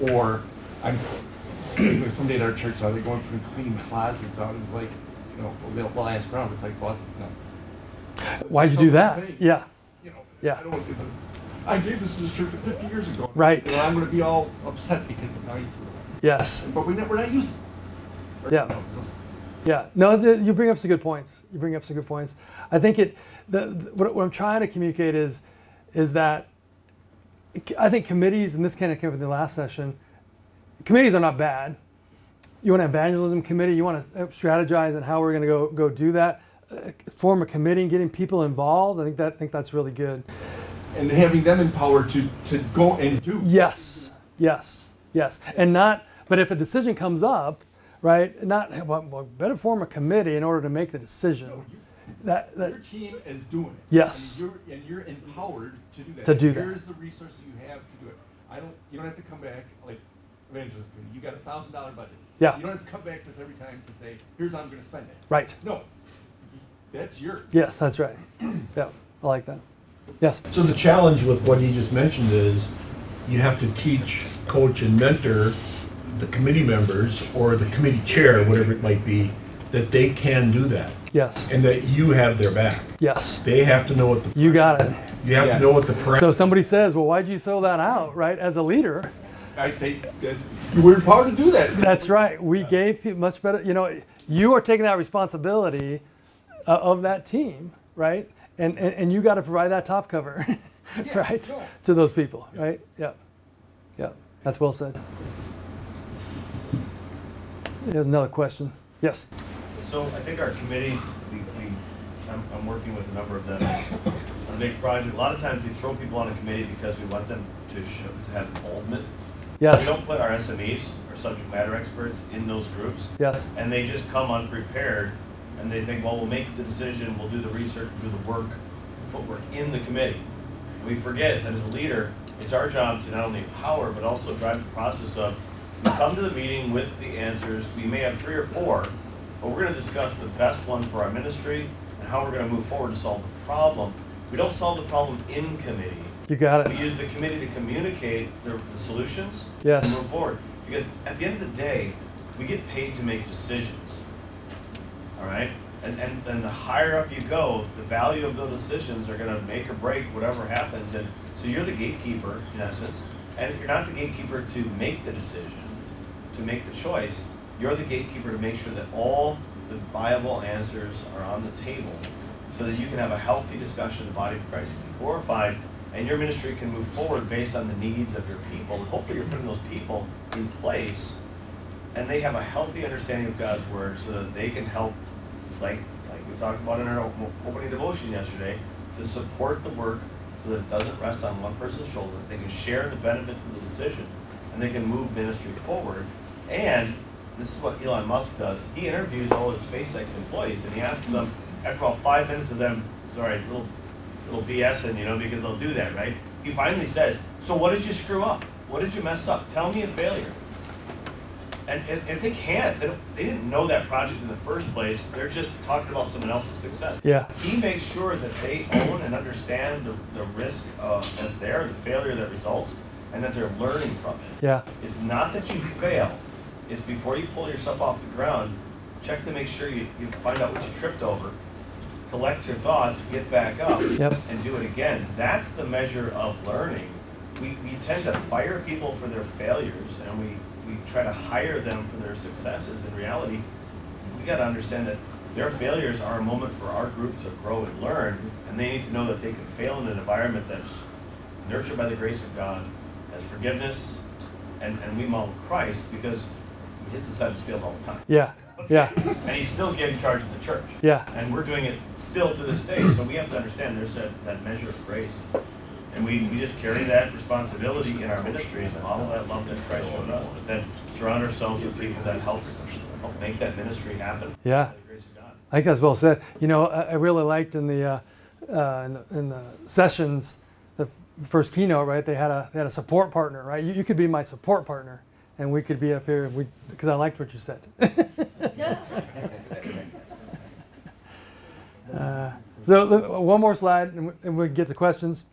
Or I'm, there's somebody at our church, so they're going through cleaning closets out, and it's like, you know, they'll, they'll ask around, it's like, well, no. Why'd you do that? Yeah. You know, Yeah. I don't want to, I gave this to this church fifty years ago. Right. You know, I'm gonna be all upset because of now you threw it. Yes. But we we're not using it. Or, Yeah. you know, just- Yeah, no, the, you bring up some good points. You bring up some good points. I think it. The, the what, what I'm trying to communicate is, is that I think committees, and this kind of came up in the last session. Committees are not bad. You want an evangelism committee. You want to strategize on how we're going to go go do that. Uh, form a committee and getting people involved. I think that I think that's really good. And having them empowered to, to go and do. Yes, yes, yes, and not. But if a decision comes up, right? Not well, well, better form a committee in order to make the decision. That that Your team is doing it. Yes. And you're, and you're empowered to do that. To do that. Here's the resources you have to do it. I don't, you don't have to come back, like, evangelism committee, you got a thousand dollar budget. Yeah. You don't have to come back to us every time to say, here's how I'm gonna spend it. right. No, that's yours. Yes, that's right. Yeah, I like that. Yes. So the challenge with what he just mentioned is you have to teach, coach, and mentor the committee members or the committee chair, whatever it might be, that they can do that Yes. and that you have their back. Yes. They have to know what the, You got it. you have to know what the parameters. So somebody says, "Well, why'd you throw that out?" Right? As a leader, I say, that we're empowered to do that. that's right. We gave people much better. You know, you are taking that responsibility uh, of that team, right? And and, and you got to provide that top cover, right, no. to those people, right? Yeah. Yeah. That's well said. There's another question. Yes. So I think our committees, we, we, I'm, I'm working with a number of them on a big project. A lot of times we throw people on a committee because we want them to show, to have involvement. Yes. We don't put our SMEs, our subject matter experts, in those groups. Yes. And they just come unprepared and they think, well, we'll make the decision, we'll do the research, we'll do the work, footwork in the committee. We forget that as a leader, it's our job to not only empower, but also drive the process of, we come to the meeting with the answers, we may have three or four, but we're gonna discuss the best one for our ministry and how we're gonna move forward to solve the problem. We don't solve the problem in committee. You got We use the committee to communicate the, the solutions. Yes. And move forward. Because at the end of the day, we get paid to make decisions. All right? And, and, and the higher up you go, the value of those decisions are gonna make or break whatever happens. And so you're the gatekeeper, in essence. And you're not the gatekeeper to make the decision, to make the choice. You're the gatekeeper to make sure that all the viable answers are on the table so that you can have a healthy discussion, the body of Christ can be glorified, and your ministry can move forward based on the needs of your people. And hopefully you're putting those people in place and they have a healthy understanding of God's word so that they can help, like, like we talked about in our opening devotion yesterday, to support the work so that it doesn't rest on one person's shoulder. They can share the benefits of the decision and they can move ministry forward. And this is what Elon Musk does. He interviews all his SpaceX employees and he asks them, after about five minutes of them, sorry, a little, little BSing, you know, because they'll do that, right? He finally says, so what did you screw up? What did you mess up? Tell me a failure. And, and, and they can't. They, don't, they didn't know that project in the first place. They're just talking about someone else's success. Yeah. He makes sure that they own and understand the, the risk uh, that's there, the failure that results, and that they're learning from it. Yeah. It's not that you fail. It's before you pull yourself off the ground, check to make sure you, you find out what you tripped over, collect your thoughts, get back up, Yep. and do it again. That's the measure of learning. We, we tend to fire people for their failures, and we, we try to hire them for their successes. In reality, we got to understand that their failures are a moment for our group to grow and learn, and they need to know that they can fail in an environment that's nurtured by the grace of God, has forgiveness, and, and we model Christ because we hit the side of the field all the time. Yeah. Yeah. And he's still getting charge of the church. Yeah. And we're doing it still to this day, so we have to understand there's that, that measure of grace. And we, we just carry that responsibility in our ministry and model that love that Christ showed us, but then surround ourselves with people that help, help make that ministry happen. Yeah. By the grace of God. I think that's well said. You know, I, I really liked in the, uh, uh, in the in the sessions, the f- first keynote, right? They had a they had a support partner, right? You, you could be my support partner, and we could be up here. We because I liked what you said. uh, so one more slide, and we, and we get to questions.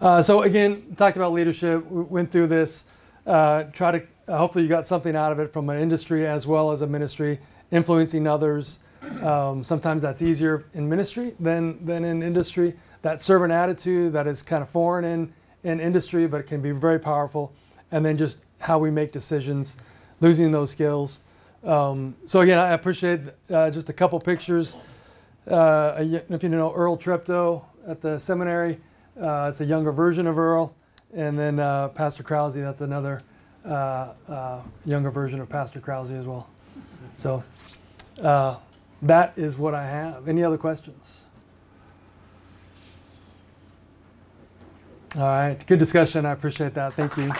Uh, so again, talked about leadership. We went through this. Uh, try to uh, hopefully you got something out of it from an industry as well as a ministry, influencing others. Um, sometimes that's easier in ministry than than in industry. That servant attitude that is kind of foreign in in industry, but it can be very powerful. And then just how we make decisions, losing those skills. Um, so again, I appreciate uh, just a couple pictures. Uh, if you know Earle Treptow at the seminary, uh, it's a younger version of Earle, and then uh, Pastor Krause, that's another uh, uh, younger version of Pastor Krause as well. So that is what I have. Any other questions? All right, good discussion. I appreciate that. Thank you.